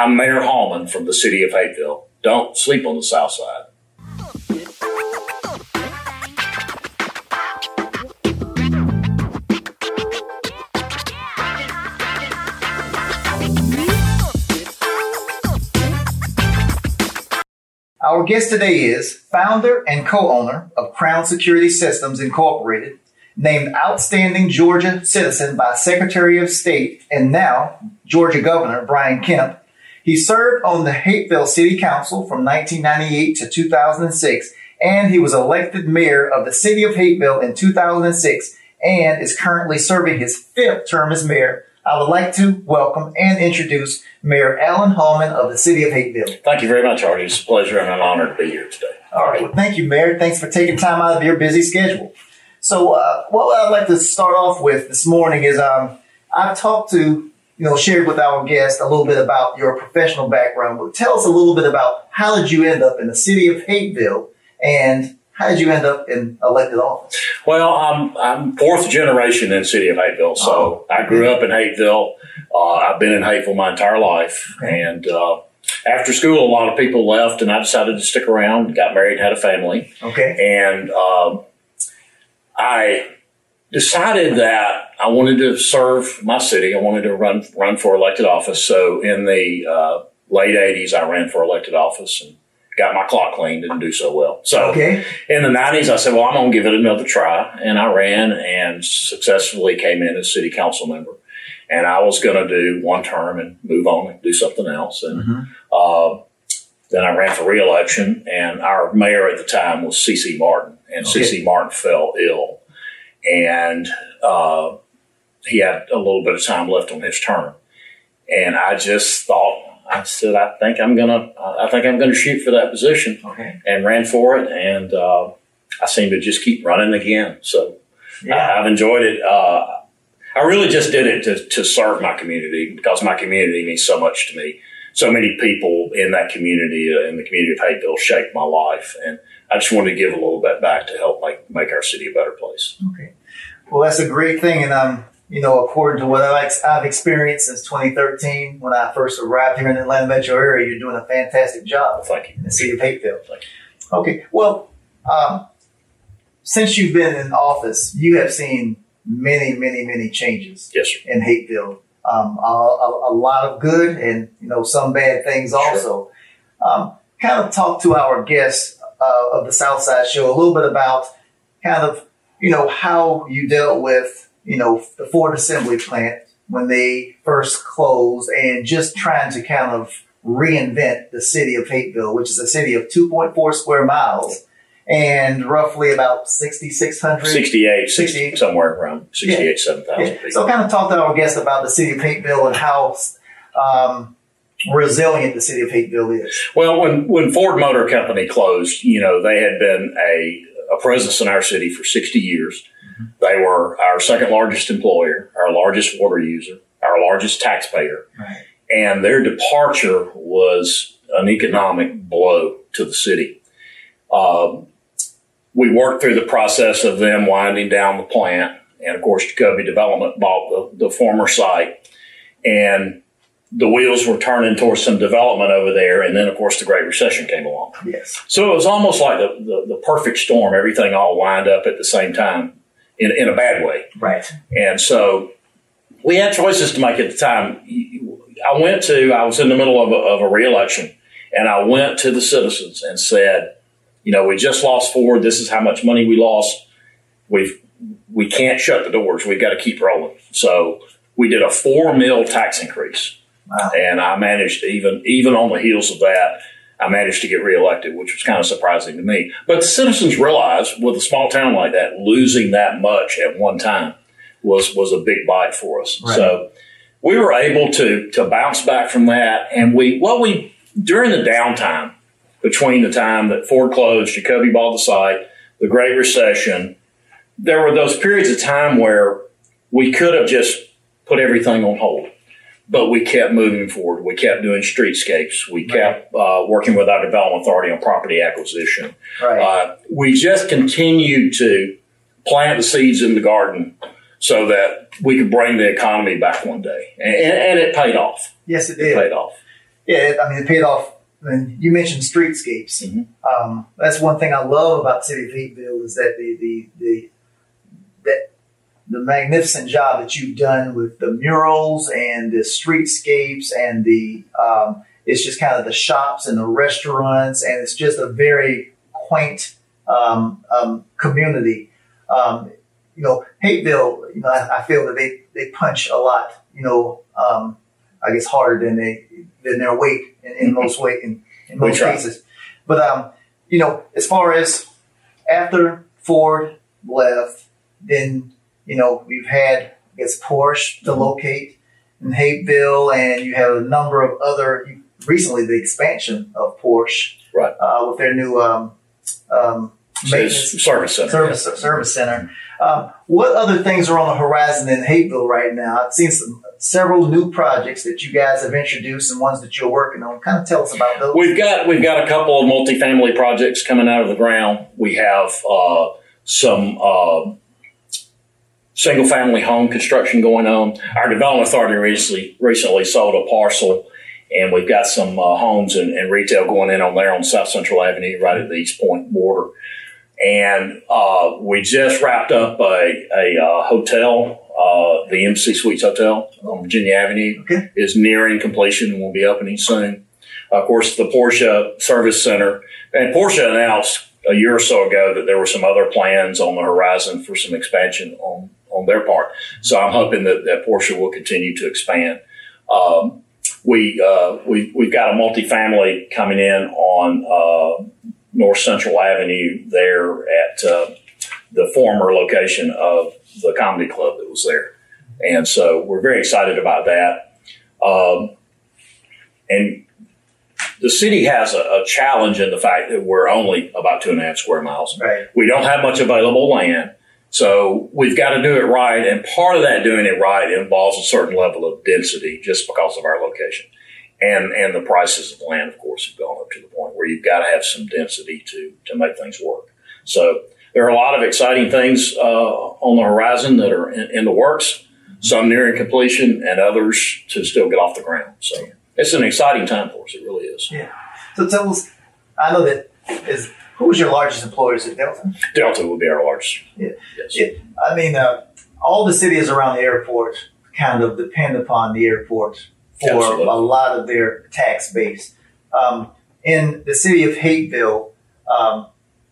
I'm Mayor Hallman from the city of Hapeville. Don't sleep on the south side. Our guest today is founder and co-owner of Crown Security Systems Incorporated, named Outstanding Georgia Citizen by Secretary of State and now Georgia Governor Brian Kemp. He served on the Hapeville City Council from 1998 to 2006, and he was elected mayor of the city of Hapeville in 2006 and is currently serving his fifth term as mayor. I would like to welcome and introduce Mayor Alan Hallman of the city of Hapeville. Thank you very much, Artie. It's a pleasure and an honor to be here today. All right. Well, thank you, Mayor. Thanks for taking time out of your busy schedule. So, uh, what I'd like to start off with this morning is um, I've talked to, you know, shared with our guest a little bit about your professional background. But tell us a little bit about how did you end up in the city of Hapeville and how did you end up in elected office? Well, I'm I'm fourth generation in the city of Hapeville, so Oh, I grew up in Hapeville. Uh, I've been in Hapeville my entire life, Okay. and uh, after school, a lot of people left, and I decided to stick around. Got married, had a family, Okay. and um, I decided that I wanted to serve my city. I wanted to run run for elected office. So in the uh, late '80s, I ran for elected office and got my clock clean. Didn't do so well. So Okay. in the 90s, I said, well, I'm going to give it another try. And I ran and successfully came in as city council member. And I was going to do one term and move on and do something else. And Mhm. uh, then I ran for reelection, and our mayor at the time was C.C. Martin. And Okay. C.C. Martin fell ill. And uh, he had a little bit of time left on his term. And I just thought, I said, I think I'm gonna, I think I'm gonna shoot for that position Okay. and ran for it, and uh, I seem to just keep running again. So Yeah. I, I've enjoyed it. Uh, I really just did it to, to serve my community because my community means so much to me. So many people in that community, uh, in the community of Hapeville, shaped my life, and I just wanted to give a little bit back to help make make our city a better place. Okay. Well, that's a great thing. And, um, you know, according to what I've I've experienced since 2013, when I first arrived here in the Atlanta metro area, you're doing a fantastic job Thank you. in the city of Hapeville. Thank Okay. Well, um, since you've been in office, you have seen many, many, many changes Yes, sir. in Hapeville. Um, a, a, a lot of good and, you know, some bad things also. Um, kind of talk to our guests uh, of the Southside Show a little bit about kind of, you know, how you dealt with, you know, the Ford Assembly plant when they first closed and just trying to kind of reinvent the city of Hapeville, which is a city of 2.4 square miles and roughly about 6,600. 68, 68. somewhere around 68, 7,000 Yeah. So kind of talk to our guests about the city of Hapeville and how um, resilient the city of Hapeville is. Well, when, when Ford Motor Company closed, you know, they had been a, a presence in our city for 60 years. They were our second largest employer, our largest water user, our largest taxpayer, Right. and their departure was an economic blow to the city. Um, we worked through the process of them winding down the plant, and of course, Jacoby Development bought the, the former site, and the wheels were turning towards some development over there, and then of course the Great Recession came along. Yes. So it was almost like the, the, the perfect storm. Everything all lined up at the same time in, in a bad way. Right. And so we had choices to make at the time. I went to, I was in the middle of a, of a reelection, and I went to the citizens and said, you know, we just lost Ford. This is how much money we lost. We've, we can't shut the doors. We've got to keep rolling. So we did a four mil tax increase. Wow. And I managed to even, even on the heels of that, I managed to get reelected, which was kind of surprising to me. But the citizens realized with a small town like that, losing that much at one time was, was a big bite for us. Right. So we were able to, to bounce back from that. And we, what we, during the downtime between the time that Ford closed, Jacoby bought the site, the Great Recession, there were those periods of time where we could have just put everything on hold but we kept moving forward. We kept doing streetscapes. We kept uh, working with our development authority on property acquisition. Right. Uh, we just continued to plant the seeds in the garden so that we could bring the economy back one day, and, and it paid off. yes, it did. It paid off. Yeah, I mean, it paid off. And you mentioned streetscapes. Mhm. Um, that's one thing I love about the city of Hapeville is that the the the the magnificent job that you've done with the murals and the streetscapes and the um, it's just kind of the shops and the restaurants and it's just a very quaint um, um, community. Um, you know, Hapeville, you know, I, I feel that they, they punch a lot, you know, um, I guess harder than they than their weight in, in most way in, in most cases. But um, you know, as far as after Ford left, then you know we've had I guess Porsche to locate in Hapeville, and you have a number of other recently the expansion of Porsche, Right. uh, with their new um, um, service center. service service center. Um, what other things are on the horizon in Hapeville right now? I've seen some several new projects that you guys have introduced and ones that you're working on. Kind of tell us about those. We've got we've got a couple of multifamily projects coming out of the ground. We have uh, some uh, single family home construction going on. Our development authority recently recently sold a parcel, and we've got some uh, homes and, and retail going in on there on South Central Avenue, right at the East Point border. And uh, we just wrapped up a, a uh, hotel, uh, the MC Suites Hotel on Virginia Avenue, Okay. is nearing completion and will be opening soon. Of course, the Porsche Service Center, and Porsche announced a year or so ago that there were some other plans on the horizon for some expansion on, on their part. So I'm hoping that, that Porsche will continue to expand. Um, we, uh, we, we've got a multifamily coming in on uh, North Central Avenue there at uh, the former location of the comedy club that was there. And so we're very excited about that. Um, and the city has a, a challenge in the fact that we're only about two and a half square miles. Right. We don't have much available land. So we've got to do it right. And part of that doing it right involves a certain level of density just because of our location. And, and the prices of land, of course, have gone up to the point where you've got to have some density to, to make things work. So there are a lot of exciting things uh, on the horizon that are in, in the works, some nearing completion and others to still get off the ground. So it's an exciting time for us. It really is. Yeah. So tell us. I know that is who was your largest employers at Delta? Delta will be our largest. Yeah. Yes. Yeah. I mean, uh, all the cities around the airport kind of depend upon the airport for Absolutely. a lot of their tax base. Um, in the city of Hapeville, um,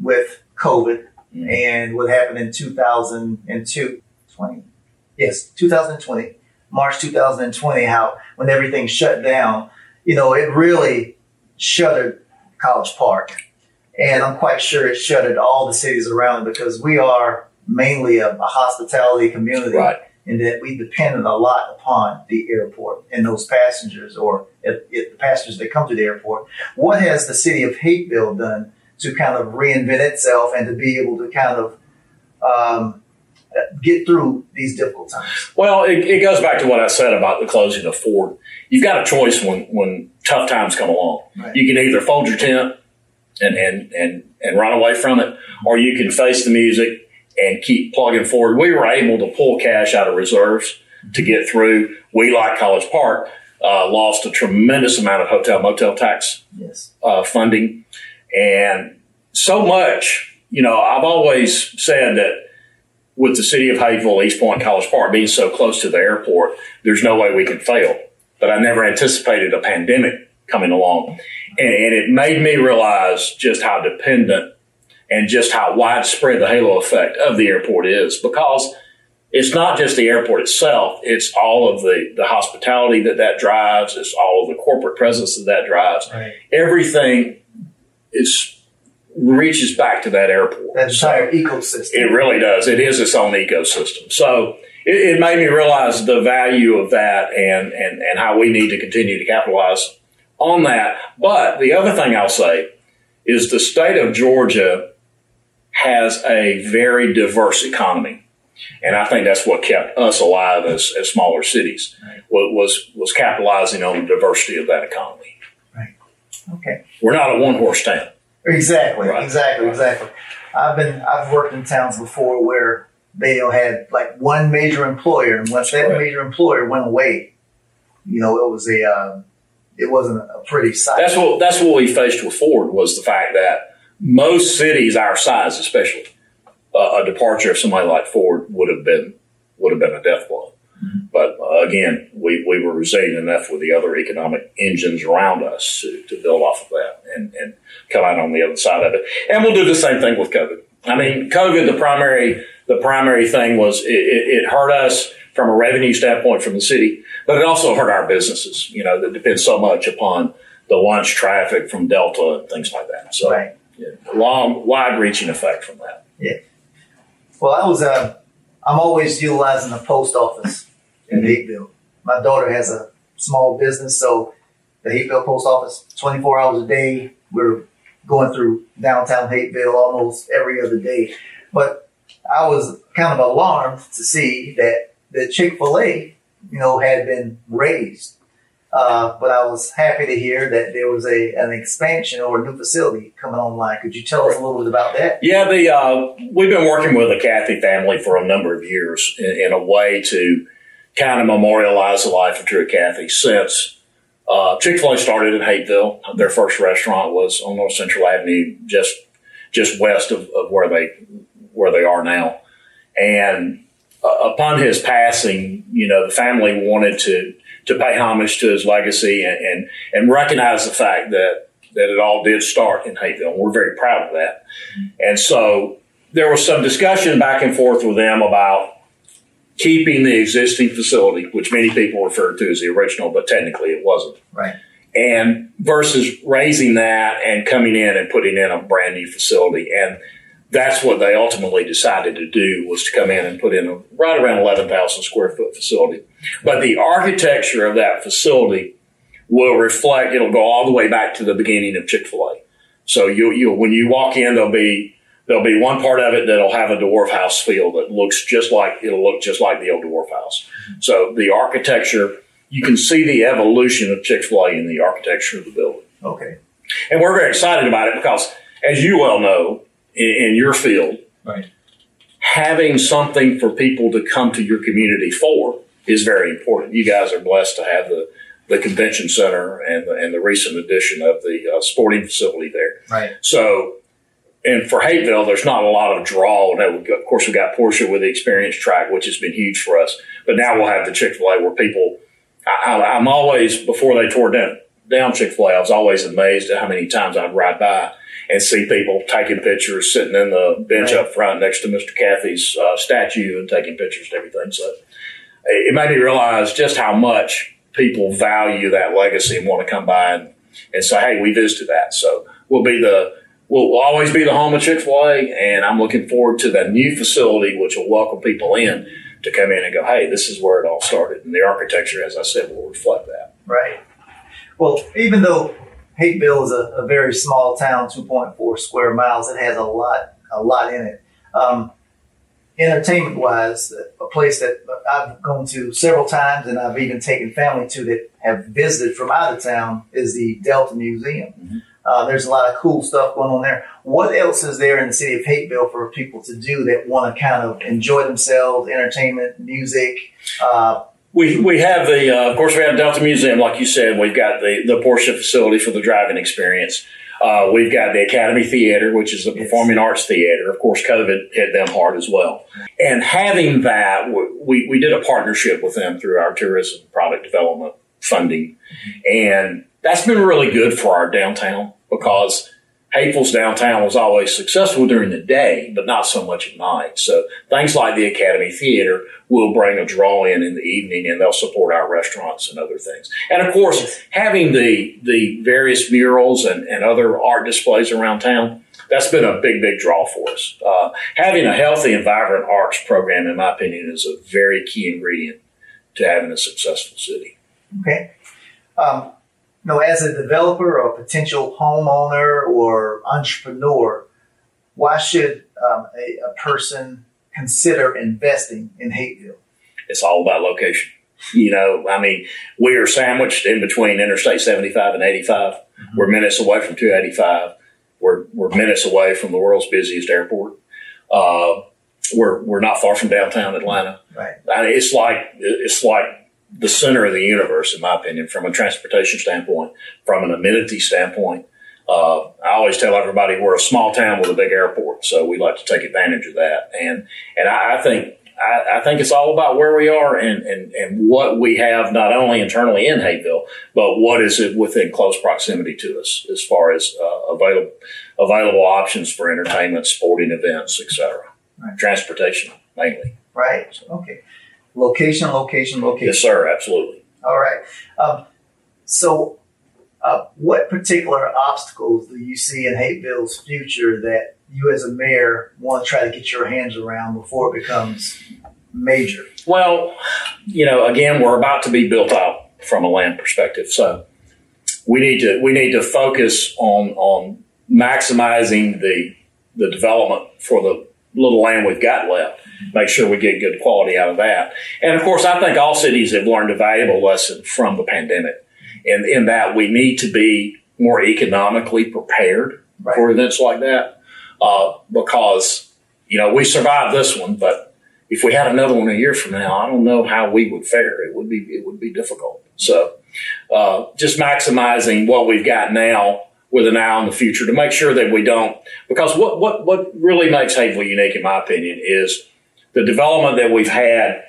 with COVID Mhm. and what happened in 2002, 20, yes, 2020, March 2020, how when everything shut down, you know, it really shuttered College Park. And I'm quite sure it shuttered all the cities around because we are mainly a, a hospitality community Right. in that we depended a lot upon the airport and those passengers or if, if the passengers that come to the airport. What has the city of Hapeville done to kind of reinvent itself and to be able to kind of um, get through these difficult times? Well, it, it goes back to what I said about the closing of Ford. You've got a choice when, when tough times come along. Right. You can either fold your tent and, and, and, and run away from it, or you can face the music and keep plugging forward. We were able to pull cash out of reserves to get through. We, like College Park, uh, lost a tremendous amount of hotel motel tax Yes. uh, funding, and so much. You know, I've always said that with the city of Hapeville, East Point, College Park being so close to the airport, there's no way we can fail. But I never anticipated a pandemic coming along, and, and it made me realize just how dependent and just how widespread the halo effect of the airport is because it's not just the airport itself it's all of the, the hospitality that that drives it's all of the corporate presence that that drives Right. everything is reaches back to that airport. That So entire ecosystem. it really does. It is its own ecosystem. So it, it made me realize the value of that and, and, and how we need to continue to capitalize on that. But the other thing I'll say is the state of Georgia has a very diverse economy. And I think that's what kept us alive as, as smaller cities wa- was, was capitalizing on the diversity of that economy. Right. Okay. We're not a one horse town. Exactly, Right. exactly, exactly. I've been I've worked in towns before where they had like one major employer, and once that Right. major employer went away, you know, it was a um, it wasn't a pretty sight. That's what that's what we faced with Ford was the fact that most cities our size, especially uh, a departure of somebody like Ford would have been would have been a death blow. Mm-hmm. But uh, again, we, we were resilient enough with the other economic engines around us to, to build off of that and, and come out on the other side of it. And we'll do the same thing with COVID. I mean, COVID, the primary the primary thing was it, it, it hurt us from a revenue standpoint from the city, but it also hurt our businesses. You know, that depends so much upon the lunch traffic from Delta and things like that. So, right. yeah, long, wide-reaching effect from that. Yeah. Well, I was. Uh, I'm always utilizing the post office in Hapeville. My daughter has a small business, so the Hapeville post office, 24 hours a day. We're going through downtown Hapeville almost every other day. But I was kind of alarmed to see that the Chick Fil A, you know, had been raised. Uh, but I was happy to hear that there was a an expansion or a new facility coming online. Could you tell us a little bit about that? Yeah, the uh, we've been working with the Cathy family for a number of years in, in a way to kind of memorialize the life of Truett Cathy since uh, Chick Fil A started in Hapeville. Their first restaurant was on North Central Avenue, just just west of, of where they where they are now. And uh, upon his passing, you know, the family wanted to to pay homage to his legacy and, and, and recognize the fact that, that it all did start in Hapeville. We're very proud of that. And so there was some discussion back and forth with them about keeping the existing facility, which many people refer to as the original, but technically it wasn't. Right. And versus raising that and coming in and putting in a brand new facility. And that's what they ultimately decided to do was to come in and put in a right around 11,000 square foot facility. But the architecture of that facility will reflect, it'll go all the way back to the beginning of Chick-fil-A. So you, you, when you walk in, there'll be, there'll be one part of it that'll have a dwarf house feel that looks just like, it'll look just like the old dwarf house. So the architecture, you can see the evolution of Chick-fil-A in the architecture of the building. Okay. And we're very excited about it because as you well know, in, in your field, right. having something for people to come to your community for is very important. You guys are blessed to have the, the convention center and the, and the recent addition of the uh, sporting facility there. Right. So, and for Hapeville, there's not a lot of draw. Now, of course, we got Porsche with the experience track, which has been huge for us. But now we'll have the Chick Fil A where people. I, am always before they tore down down Chick Fil A. I was always amazed at how many times I'd ride by and see people taking pictures, sitting in the bench right. up front next to Mr. Cathy's uh, statue and taking pictures and everything. So it made me realize just how much people value that legacy and want to come by and, and say, hey, we visited that. So we'll be the we'll always be the home of Chick Fil A, and I'm looking forward to that new facility, which will welcome people in to come in and go, hey, this is where it all started, and the architecture, as I said, will reflect that. Right. Well, even though Hapeville is a, a, very small town, 2.4 square miles, it has a lot, a lot in it. Um, entertainment wise, a place that I've gone to several times and I've even taken family to that have visited from out of town is the Delta Museum. Mm-hmm. Uh, there's a lot of cool stuff going on there. What else is there in the city of Hapeville for people to do that want to kind of enjoy themselves, entertainment, music? Uh, we, we have the, uh, of course, we have Delta Museum, like you said. We've got the, the Porsche facility for the driving experience. Uh, we've got the Academy Theater, which is a performing arts theater. Of course, COVID hit them hard as well. And having that, we, we did a partnership with them through our tourism product development funding. And that's been really good for our downtown because Hapeville's downtown was always successful during the day, but not so much at night. So things like the Academy Theater will bring a draw in in the evening and they'll support our restaurants and other things. And of course, having the, the various murals and, and other art displays around town, that's been a big, big draw for us. Uh, having a healthy and vibrant arts program, in my opinion, is a very key ingredient to having a successful city. Okay. Um, know, as a developer or a potential homeowner or entrepreneur, why should um, a, a, person consider investing in Hapeville? It's all about location. You know, I mean, we are sandwiched in between Interstate 75 and 85. Mm-hmm. We're minutes away from 285. We're, we're minutes away from the world's busiest airport. Uh, we're, we're not far from downtown Atlanta. Right. I mean, it's like, it's like the center of the universe, in my opinion, from a transportation standpoint, from an amenity standpoint. Uh, I always tell everybody we're a small town with a big airport, so we like to take advantage of that. And and I, I think I, I, think it's all about where we are and, and, and what we have not only internally in Hapeville, but what is it within close proximity to us as far as uh, available available options for entertainment, sporting events, etc. Right. Transportation mainly. Right. Okay. Location, location, location. Yes, sir. Absolutely. All right. Um, so, uh, what particular obstacles do you see in Hapeville's future that you as a mayor want to try to get your hands around before it becomes major? Well, you know, again, we're about to be built out from a land perspective, so we need to we need to focus on on maximizing the the development for the little land we've got left. Make sure we get good quality out of that. And of course, I think all cities have learned a valuable lesson from the pandemic. In, in that we need to be more economically prepared right. for events like that uh, because you know we survived this one, but if we had another one a year from now, I don't know how we would fare. It would be it would be difficult. So uh, just maximizing what we've got now with an eye on the future to make sure that we don't because what what what really makes Hapeville unique, in my opinion, is the development that we've had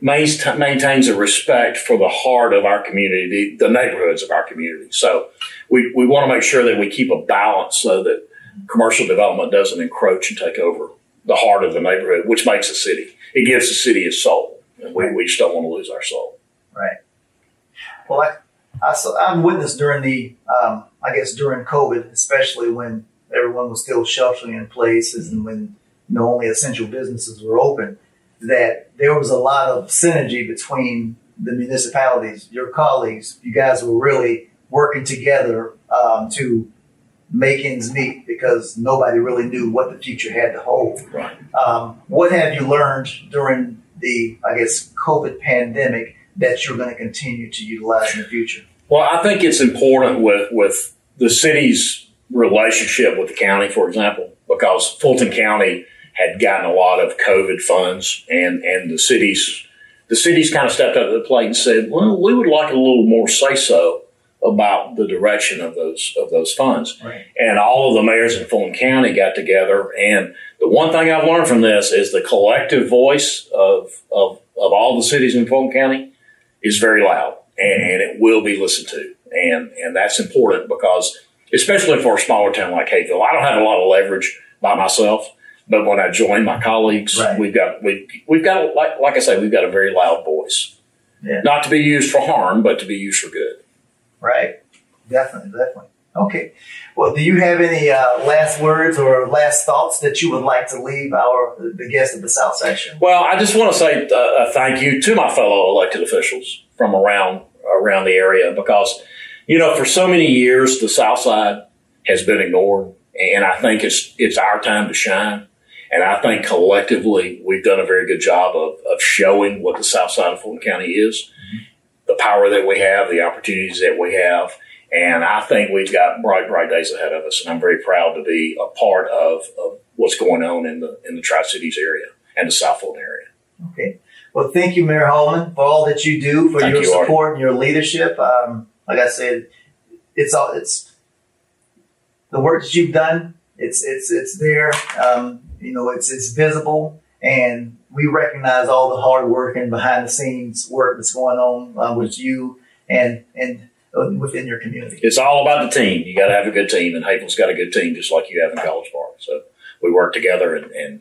maintains a respect for the heart of our community, the, the neighborhoods of our community. So we, we want to make sure that we keep a balance so that commercial development doesn't encroach and take over the heart of the neighborhood, which makes a city. It gives the city its soul, and we, we just don't want to lose our soul. Right. Well, I, I, I've witnessed during the, um, I guess during COVID, especially when everyone was still sheltering in places and when you know only essential businesses were open, that there was a lot of synergy between the municipalities, your colleagues. You guys were really working together um, to make ends meet because nobody really knew what the future had to hold. Right. Um, what have you learned during the, I guess, COVID pandemic that you're going to continue to utilize in the future? Well, I think it's important with, with the city's relationship with the county, for example, because Fulton County had gotten a lot of COVID funds and, and the cities the cities kind of stepped up to the plate and said, well, we would like a little more say so about the direction of those of those funds. Right. And all of the mayors in Fulton County got together. And the one thing I've learned from this is the collective voice of of, of all the cities in Fulton County is very loud, and, and it will be listened to. And and that's important because especially for a smaller town like Hapeville, I don't have a lot of leverage by myself. But when I join my colleagues, right. we've got we we've got like like I say, we've got a very loud voice. Yeah. Not to be used for harm, but to be used for good. Right. Definitely, definitely. Okay. Well, do you have any uh, last words or last thoughts that you would like to leave our the guests of the South Section? Well, I just want to say uh, a thank you to my fellow elected officials from around around the area because you know for so many years the South Side has been ignored, and I think it's it's our time to shine. And I think collectively we've done a very good job of, of showing what the South Side of Fulton County is. Mm-hmm the power that we have, the opportunities that we have. And I think we've got bright, bright days ahead of us. And I'm very proud to be a part of, of what's going on in the, in the Tri Cities area and the South Fulton area. Okay. Well, thank you, Mayor Hallman, for all that you do, for thank your you, support Artie. and your leadership. Um, like I said, it's all, it's the work that you've done. It's, it's, it's there. Um, you know, it's, it's visible and we recognize all the hard work and behind the scenes work that's going on uh, with you and and Uh, within your community. It's all about the team. You got to have a good team, and Hapeville's got a good team, just like you have in College Park. So we work together and, and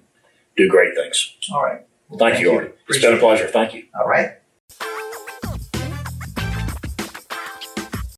do great things. All right. Well, thank, thank, you, Artie. It's been a pleasure. Thank you. All right.